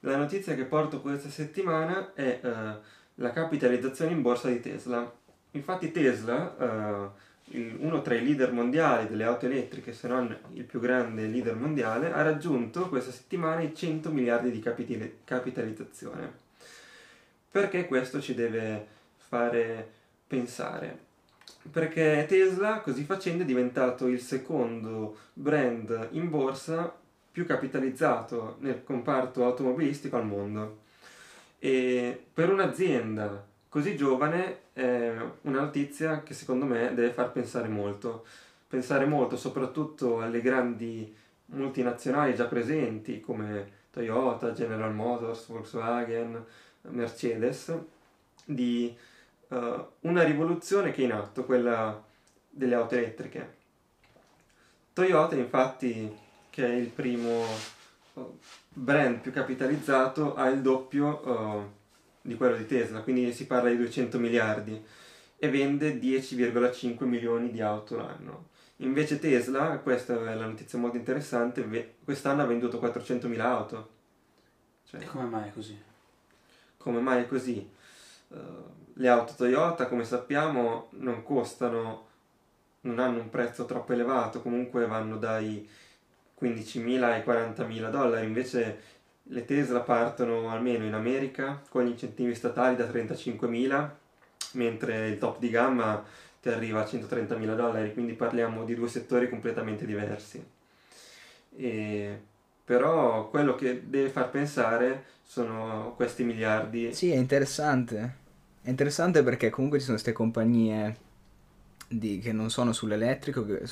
La notizia che porto questa settimana è uh, la capitalizzazione in borsa di Tesla. Infatti Tesla, uh, il, uno tra i leader mondiali delle auto elettriche, se non il più grande leader mondiale, ha raggiunto questa settimana i 100 miliardi di capitali- capitalizzazione. Perché questo ci deve fare pensare? Perché Tesla, così facendo, è diventato il secondo brand in borsa più capitalizzato nel comparto automobilistico al mondo. E per un'azienda così giovane è una notizia che secondo me deve far pensare molto. Pensare molto soprattutto alle grandi multinazionali già presenti come Toyota, General Motors, Volkswagen, Mercedes, di uh, una rivoluzione che è in atto, quella delle auto elettriche. Toyota infatti che è il primo uh, brand più capitalizzato, ha il doppio uh, di quello di Tesla, quindi si parla di 200 miliardi e vende 10,5 milioni di auto l'anno. Invece Tesla, questa è la notizia molto interessante, ve- quest'anno ha venduto 400.000 auto. Cioè, e come mai è così? Come mai è così? Uh, le auto Toyota, come sappiamo, non costano, non hanno un prezzo troppo elevato, comunque vanno dai 15.000 ai 40.000 dollari, invece le Tesla partono almeno in America con gli incentivi statali da 35.000, mentre il top di gamma ti arriva a 130.000 dollari, quindi parliamo di due settori completamente diversi. E però quello che deve far pensare sono questi miliardi. Sì, è interessante. È interessante perché comunque ci sono queste compagnie di, che non sono sull'elettrico che,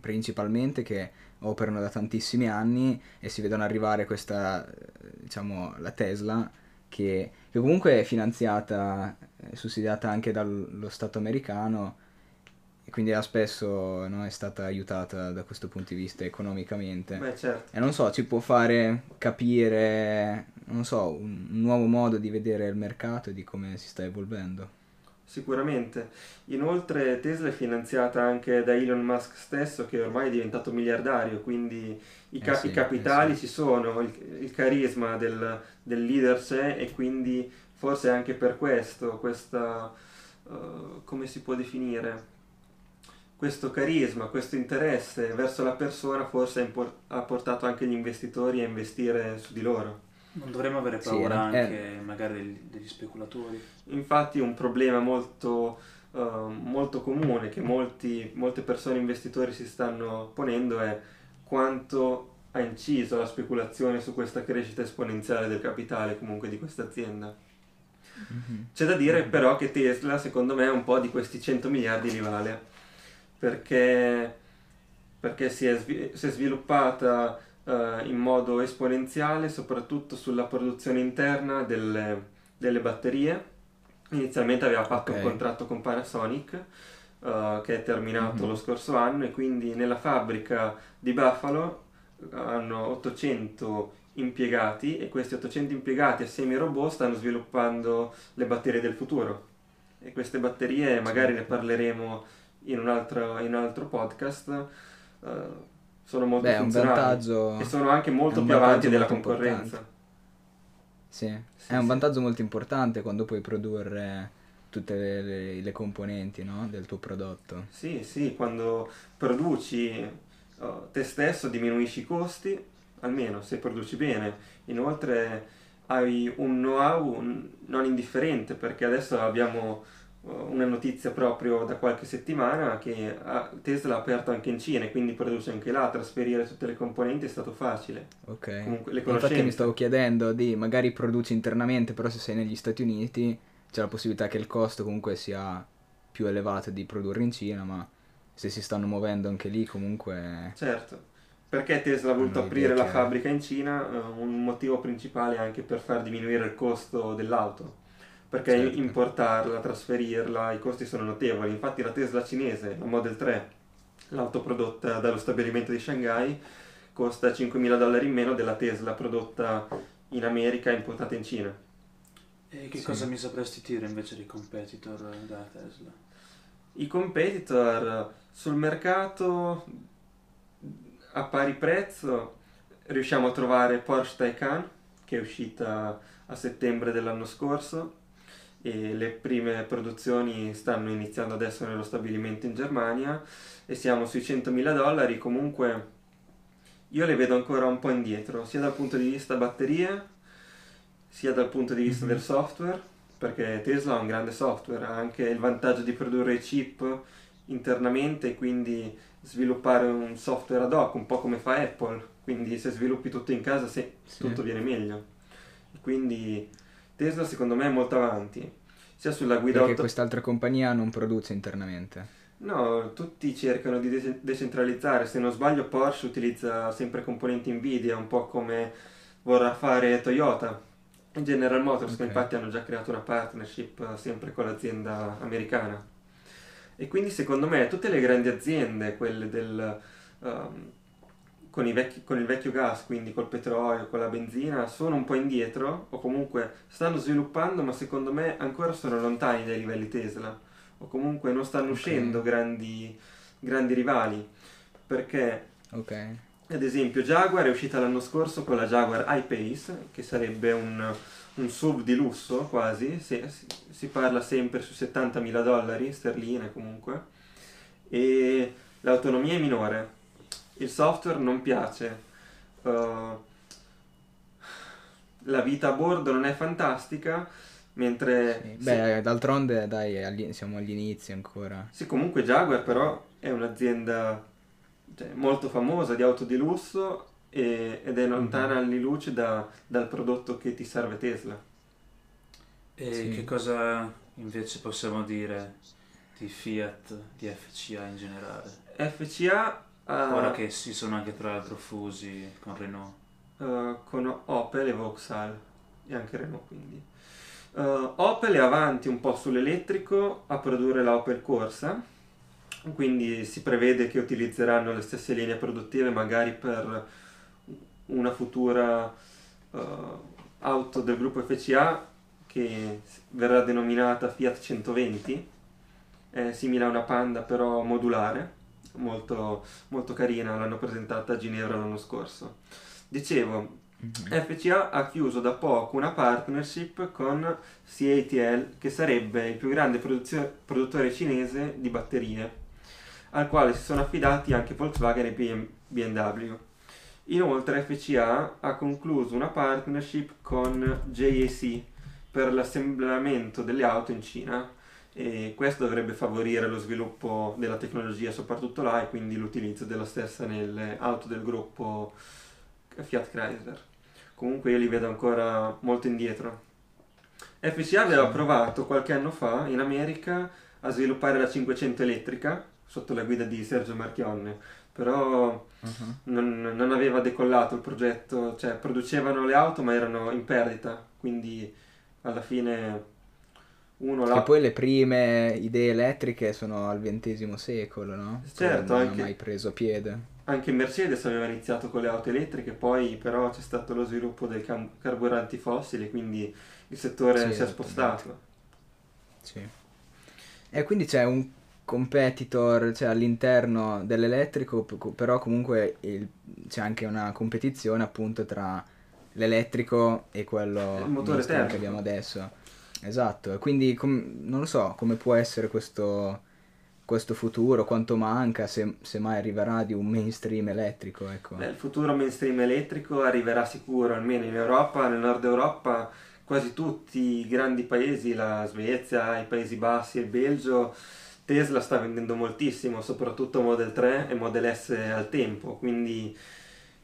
principalmente che operano da tantissimi anni e si vedono arrivare questa, diciamo, la Tesla che, che comunque è finanziata, è sussidiata anche dallo Stato americano e quindi spesso no, è stata aiutata da questo punto di vista economicamente. Beh, certo. E non so, ci può fare capire, non so, un, un nuovo modo di vedere il mercato e di come si sta evolvendo sicuramente. Inoltre Tesla è finanziata anche da Elon Musk stesso che ormai è diventato miliardario, quindi i, eh ca- eh sì, capitali eh sì. ci sono, il, il carisma del, del, leader c'è e quindi forse anche per questo, questa, uh, come si può definire? Questo carisma, questo interesse verso la persona forse impor- ha portato anche gli investitori a investire su di loro. Non dovremmo avere paura sì, anche eh. magari degli, degli, speculatori. Infatti un problema molto, uh, molto comune che molti, molte persone investitori si stanno ponendo è quanto ha inciso la speculazione su questa crescita esponenziale del capitale comunque di questa azienda. Mm-hmm. C'è da dire mm-hmm. però che Tesla secondo me un po' di questi 100 miliardi li vale perché, perché si, è, si è sviluppata uh, in modo esponenziale, soprattutto sulla produzione interna delle, delle batterie. Inizialmente aveva fatto okay. un contratto con Panasonic uh, che è terminato mm-hmm. lo scorso anno e quindi nella fabbrica di Buffalo hanno 800 impiegati e questi 800 impiegati assieme ai robot stanno sviluppando le batterie del futuro. E queste batterie magari ne parleremo in un altro, in un altro podcast. Uh, sono molto Beh, funzionali vantaggio, e sono anche molto più avanti della concorrenza. Sì. sì, è un vantaggio molto importante quando puoi produrre tutte le, le, le componenti no? del tuo prodotto. Sì, sì, quando produci uh, te stesso diminuisci i costi, almeno se produci bene. Inoltre hai un know-how non indifferente perché adesso abbiamo una notizia proprio da qualche settimana che Tesla ha aperto anche in Cina e quindi produce anche là, trasferire tutte le componenti è stato facile. Ok. Comunque, le Infatti mi stavo chiedendo di magari produci internamente, però se sei negli Stati Uniti c'è la possibilità che il costo comunque sia più elevato di produrre in Cina, ma se si stanno muovendo anche lì comunque... Certo. Perché Tesla ha voluto aprire la fabbrica in Cina? Uh, un motivo principale è anche per far diminuire il costo dell'auto perché certo. importarla, trasferirla, i costi sono notevoli. Infatti la Tesla cinese, la Model 3, l'auto prodotta dallo stabilimento di Shanghai, costa 5.000 dollari in meno della Tesla prodotta in America e importata in Cina. E che sì. cosa mi sapresti dire invece dei competitor della Tesla? I competitor sul mercato a pari prezzo riusciamo a trovare Porsche Taycan che è uscita a settembre dell'anno scorso e le prime produzioni stanno iniziando adesso nello stabilimento in Germania e siamo sui 100.000 dollari, comunque io le vedo ancora un po' indietro, sia dal punto di vista batterie, sia dal punto di vista mm-hmm. del software, perché Tesla ha un grande software, ha anche il vantaggio di produrre chip internamente e quindi sviluppare un software ad hoc, un po' come fa Apple, quindi se sviluppi tutto in casa sì, sì. tutto viene meglio. Quindi Tesla secondo me è molto avanti, sia sulla guida... Perché 8... quest'altra compagnia non produce internamente. No, tutti cercano di de- decentralizzare, se non sbaglio Porsche utilizza sempre componenti Nvidia, un po' come vorrà fare Toyota e General Motors, okay. che infatti hanno già creato una partnership sempre con l'azienda americana. E quindi secondo me tutte le grandi aziende, quelle del, um, con, vecchi, con, il vecchio gas, quindi col petrolio, con la benzina, sono un po' indietro o comunque stanno sviluppando, ma secondo me ancora sono lontani dai livelli Tesla o comunque non stanno okay. uscendo grandi, grandi, rivali perché okay. ad esempio Jaguar è uscita l'anno scorso con la Jaguar I-Pace che sarebbe un, un sub di lusso quasi si, si parla sempre su 70.000 dollari sterline comunque e l'autonomia è minore il software non piace uh, la vita a bordo non è fantastica Mentre... Sì. Beh, sì. d'altronde dai, agli, siamo agli inizi ancora. Sì, comunque Jaguar però è un'azienda cioè, molto famosa di auto di lusso e, ed è lontana mm-hmm. anni luce da, dal prodotto che ti serve Tesla. E sì. che cosa invece possiamo dire di Fiat, di FCA in generale? FCA... Uh, Ora che si sono anche tra l'altro fusi con Renault. Uh, con Opel e Vauxhall e anche Renault quindi. Uh, Opel è avanti un po' sull'elettrico a produrre la Opel Corsa, quindi si prevede che utilizzeranno le stesse linee produttive magari per una futura auto del gruppo FCA che verrà denominata Fiat 120, è simile a una Panda però modulare, molto, molto carina, l'hanno presentata a Ginevra l'anno scorso. Dicevo, Mm-hmm. FCA ha chiuso da poco una partnership con CATL, che sarebbe il più grande produttore cinese di batterie, al quale si sono affidati anche Volkswagen e BMW. Inoltre FCA ha concluso una partnership con JAC per l'assemblamento delle auto in Cina e questo dovrebbe favorire lo sviluppo della tecnologia soprattutto là e quindi l'utilizzo della stessa nelle auto del gruppo Fiat Chrysler comunque io li vedo ancora molto indietro. FCA aveva provato qualche anno fa in America a sviluppare la 500 elettrica sotto la guida di Sergio Marchionne, però uh-huh. non, non, aveva decollato il progetto, cioè producevano le auto ma erano in perdita, quindi alla fine uno là... E poi le prime idee elettriche sono al XX secolo, no? Certo, non anche... hanno mai preso piede anche Mercedes aveva iniziato con le auto elettriche, poi però c'è stato lo sviluppo dei cam- carburanti fossili, quindi il settore sì, si è spostato. Sì. E quindi c'è un competitor cioè, all'interno dell'elettrico, però comunque il, c'è anche una competizione appunto tra l'elettrico e quello che abbiamo adesso. Esatto, quindi com- non lo so come può essere questo questo futuro, quanto manca, se, se, mai arriverà di un mainstream elettrico. Ecco. Beh, il futuro mainstream elettrico arriverà sicuro, almeno in Europa, nel nord Europa, quasi tutti i grandi paesi, la Svezia, i Paesi Bassi e il Belgio, Tesla sta vendendo moltissimo, soprattutto Model 3 e Model S al tempo, quindi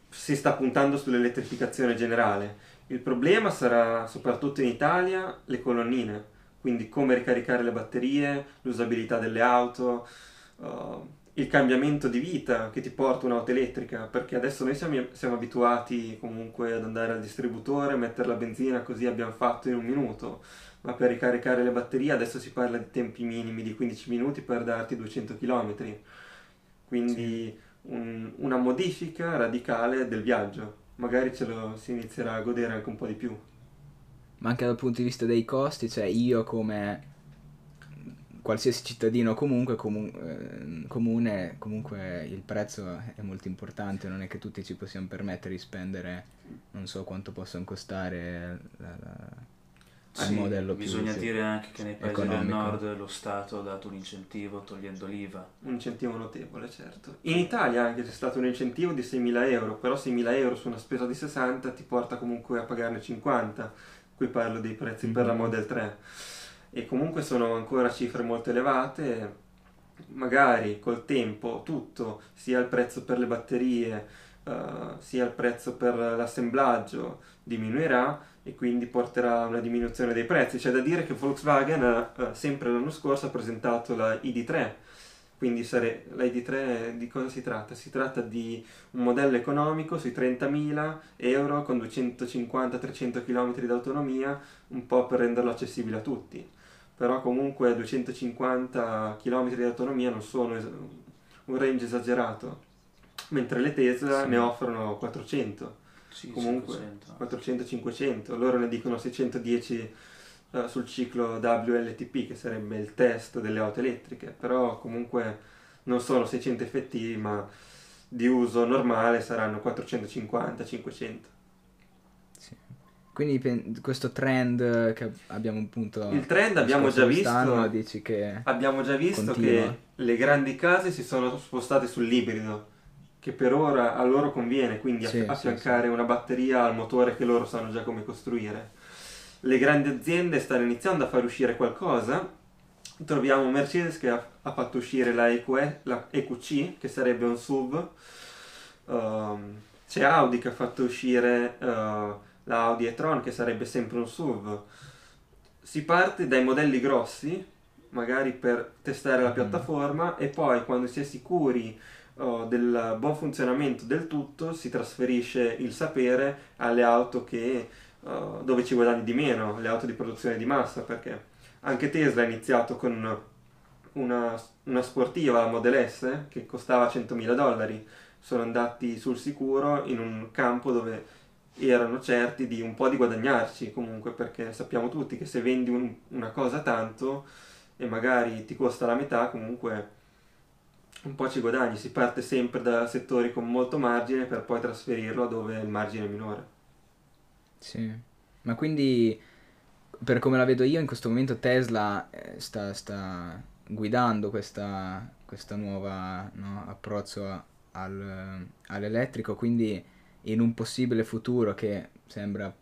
si sta puntando sull'elettrificazione generale. Il problema sarà soprattutto in Italia le colonnine quindi come ricaricare le batterie, l'usabilità delle auto, uh, il cambiamento di vita che ti porta un'auto elettrica, perché adesso noi siamo, siamo, abituati comunque ad andare al distributore, mettere la benzina così abbiamo fatto in un minuto, ma per ricaricare le batterie adesso si parla di tempi minimi di 15 minuti per darti 200 km, quindi sì. un, una modifica radicale del viaggio, magari ce lo si inizierà a godere anche un po' di più. Ma anche dal punto di vista dei costi, cioè io come qualsiasi cittadino comunque comu- eh, comune, comunque il prezzo è molto importante, non è che tutti ci possiamo permettere di spendere, non so quanto possono costare la, la, il modello bisogna più dire anche che nei paesi economico. del nord lo Stato ha dato un incentivo togliendo l'IVA. Un incentivo notevole, certo. In Italia anche c'è stato un incentivo di 6.000 euro, però 6.000 euro su una spesa di 60 ti porta comunque a pagarne 50. Qui parlo dei prezzi mm-hmm. per la Model 3 e comunque sono ancora cifre molto elevate, magari col tempo tutto, sia il prezzo per le batterie, uh, sia il prezzo per l'assemblaggio diminuirà e quindi porterà a una diminuzione dei prezzi. C'è da dire che Volkswagen uh, sempre l'anno scorso ha presentato la ID3, quindi sare- la ID3 di cosa si tratta? Si tratta di un modello economico sui 30.000 euro con 250-300 km di autonomia, un po' per renderlo accessibile a tutti però comunque 250 km di autonomia non sono es- un range esagerato, mentre le Tesla sì. ne offrono 400. Sì, comunque 400-500, loro ne dicono 610 uh, eh, sul ciclo WLTP che sarebbe il test delle auto elettriche, però comunque non sono 600 effettivi ma di uso normale saranno 450-500. Quindi questo trend che abbiamo appunto... Il trend abbiamo già visto... Dici che abbiamo già visto continua. che le grandi case si sono spostate sull'ibrido, che per ora a loro conviene, quindi sì, affiancare sì, sì. una batteria al motore che loro sanno già come costruire. Le grandi aziende stanno iniziando a far uscire qualcosa. Troviamo Mercedes che ha, ha fatto uscire la, EQE, la, EQC, che sarebbe un SUV. Uh, c'è Audi che ha fatto uscire... Uh, la Audi e-tron che sarebbe sempre un SUV. Si parte dai modelli grossi, magari per testare la mm. piattaforma, mm. e poi quando si è sicuri oh, del buon funzionamento del tutto si trasferisce il sapere alle auto che, oh, dove ci guadagni di meno, le auto di produzione di massa, perché anche Tesla ha iniziato con una, una sportiva, la Model S, che costava 100.000 dollari. Sono andati sul sicuro in un campo dove erano certi di un po' di guadagnarci comunque perché sappiamo tutti che se vendi un, una cosa tanto e magari ti costa la metà comunque un po' ci guadagni, si parte sempre da settori con molto margine per poi trasferirlo dove il margine è minore. Sì, ma quindi per come la vedo io in questo momento Tesla eh, sta, sta guidando questa, questa nuova no, approccio al, all'elettrico, quindi in un possibile futuro che sembra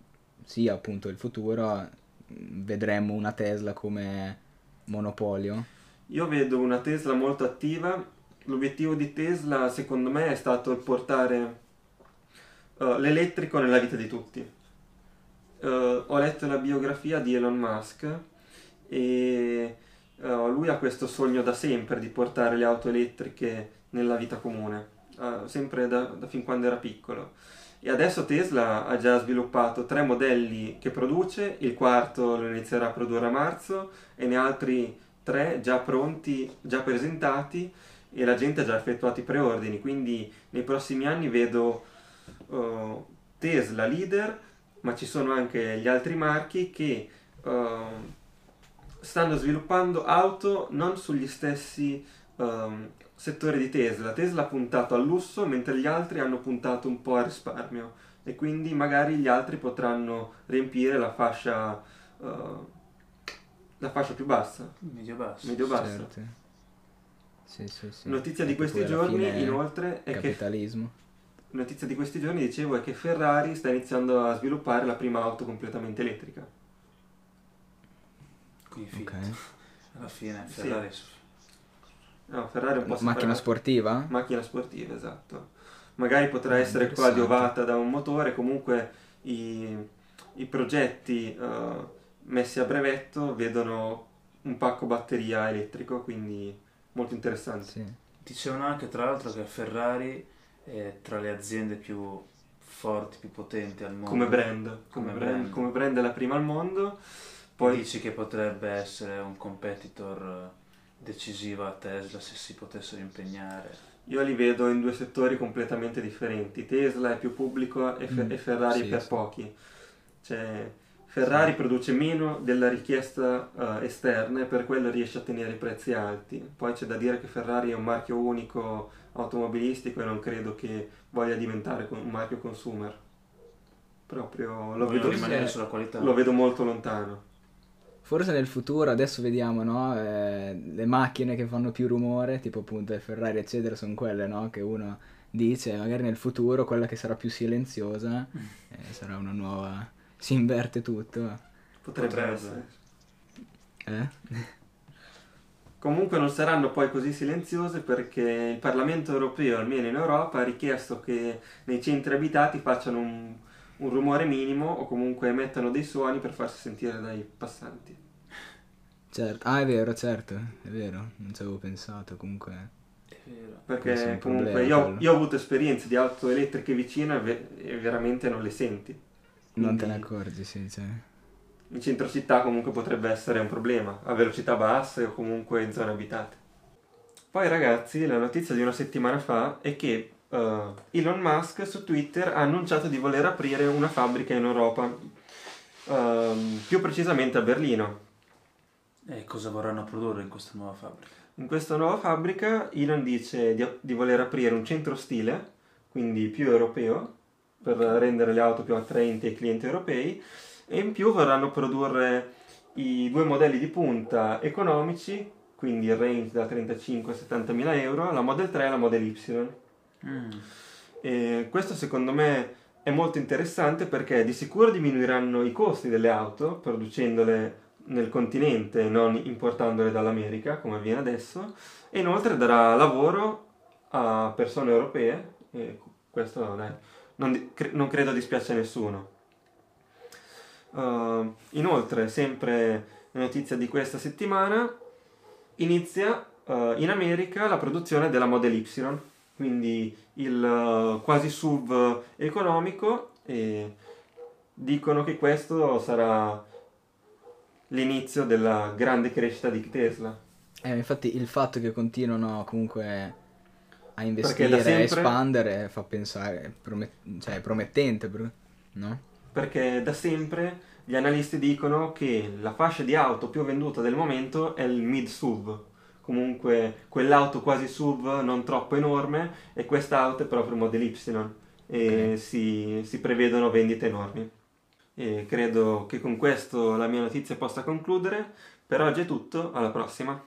sia appunto il futuro, vedremo una Tesla come monopolio? Io vedo una Tesla molto attiva. L'obiettivo di Tesla, secondo me, è stato il portare uh, l'elettrico nella vita di tutti. Uh, ho letto la biografia di Elon Musk e uh, lui ha questo sogno da sempre di portare le auto elettriche nella vita comune, sempre da, da fin quando era piccolo e adesso Tesla ha già sviluppato tre modelli che produce, il quarto lo inizierà a produrre a marzo e ne ha altri tre già pronti, già presentati e la gente ha già effettuato i preordini, quindi nei prossimi anni vedo uh, Tesla leader, ma ci sono anche gli altri marchi che uh, stanno sviluppando auto non sugli stessi um, settore di Tesla. Tesla ha puntato al lusso mentre gli altri hanno puntato un po' al risparmio e quindi magari gli altri potranno riempire la fascia, uh, la fascia più bassa. Medio basso. Medio basso. Certo. Sì, sì, sì. Notizia di questi giorni inoltre è capitalismo. che... Notizia di questi giorni dicevo è che Ferrari sta iniziando a sviluppare la prima auto completamente elettrica. Quindi okay. alla fine Ferrari sì. No, Ferrari è un po'. Macchina sportiva? Macchina sportiva, esatto. Magari potrà essere coadiuvata da un motore, comunque i, i progetti uh, messi a brevetto vedono un pacco batteria elettrico, quindi molto interessante. Sì. Dicevano anche tra l'altro che Ferrari è tra le aziende più forti, più potenti al mondo. Come brand, come, come brand. brand. Come brand è la prima al mondo. Poi dici che potrebbe essere un competitor decisiva a Tesla se si potessero impegnare? Io li vedo in due settori completamente differenti. Tesla è più pubblico e, Fe- mm, e Ferrari sì, per sì. pochi. Cioè, Ferrari produce meno della richiesta uh, esterna e per quello riesce a tenere i prezzi alti. Poi c'è da dire che Ferrari è un marchio unico automobilistico e non credo che voglia diventare un marchio consumer. Proprio lo, vedo, sulla qualità. lo vedo molto lontano. Forse nel futuro, adesso vediamo, no? Eh, le macchine che fanno più rumore, tipo appunto le Ferrari, eccetera, sono quelle, no? Che uno dice, magari nel futuro quella che sarà più silenziosa eh, sarà una nuova... si inverte tutto. Potrebbe, Potrebbe. essere. Eh? Comunque non saranno poi così silenziose perché il Parlamento europeo, almeno in Europa, ha richiesto che nei centri abitati facciano un un rumore minimo o comunque emettano dei suoni per farsi sentire dai passanti. Certo, ah è vero, certo, è vero, non ci avevo pensato comunque. È vero. Perché comunque io, io, ho avuto esperienze di auto elettriche vicine e veramente non le senti. Quindi non te ne accorgi, sì, cioè. In centro città comunque potrebbe essere un problema, a velocità basse o comunque in zone abitate. Poi ragazzi, la notizia di una settimana fa è che uh, Elon Musk su Twitter ha annunciato di voler aprire una fabbrica in Europa, uh, più precisamente a Berlino. E cosa vorranno produrre in questa nuova fabbrica? In questa nuova fabbrica Elon dice di, di voler aprire un centro stile, quindi più europeo, per rendere le auto più attraenti ai clienti europei, e in più vorranno produrre i due modelli di punta economici, quindi il range da 35 a 70 mila euro, la Model 3 e la Model Y. Mm. Questo secondo me è molto interessante perché di sicuro diminuiranno i costi delle auto producendole nel continente e non importandole dall'America come avviene adesso e inoltre darà lavoro a persone europee e questo dai, non, non credo dispiace a nessuno. Uh, inoltre, sempre notizia di questa settimana, inizia uh, in America la produzione della Model Y quindi il uh, quasi SUV economico e dicono che questo sarà l'inizio della grande crescita di Tesla. Eh, infatti il fatto che continuano comunque a investire, sempre, a espandere fa pensare, promet- cioè è promettente, no? Perché da sempre gli analisti dicono che la fascia di auto più venduta del momento è il mid SUV comunque quell'auto quasi SUV non troppo enorme e quest'auto è proprio Model Y e okay. si, si, prevedono vendite enormi. E credo che con questo la mia notizia possa concludere. Per oggi è tutto, alla prossima.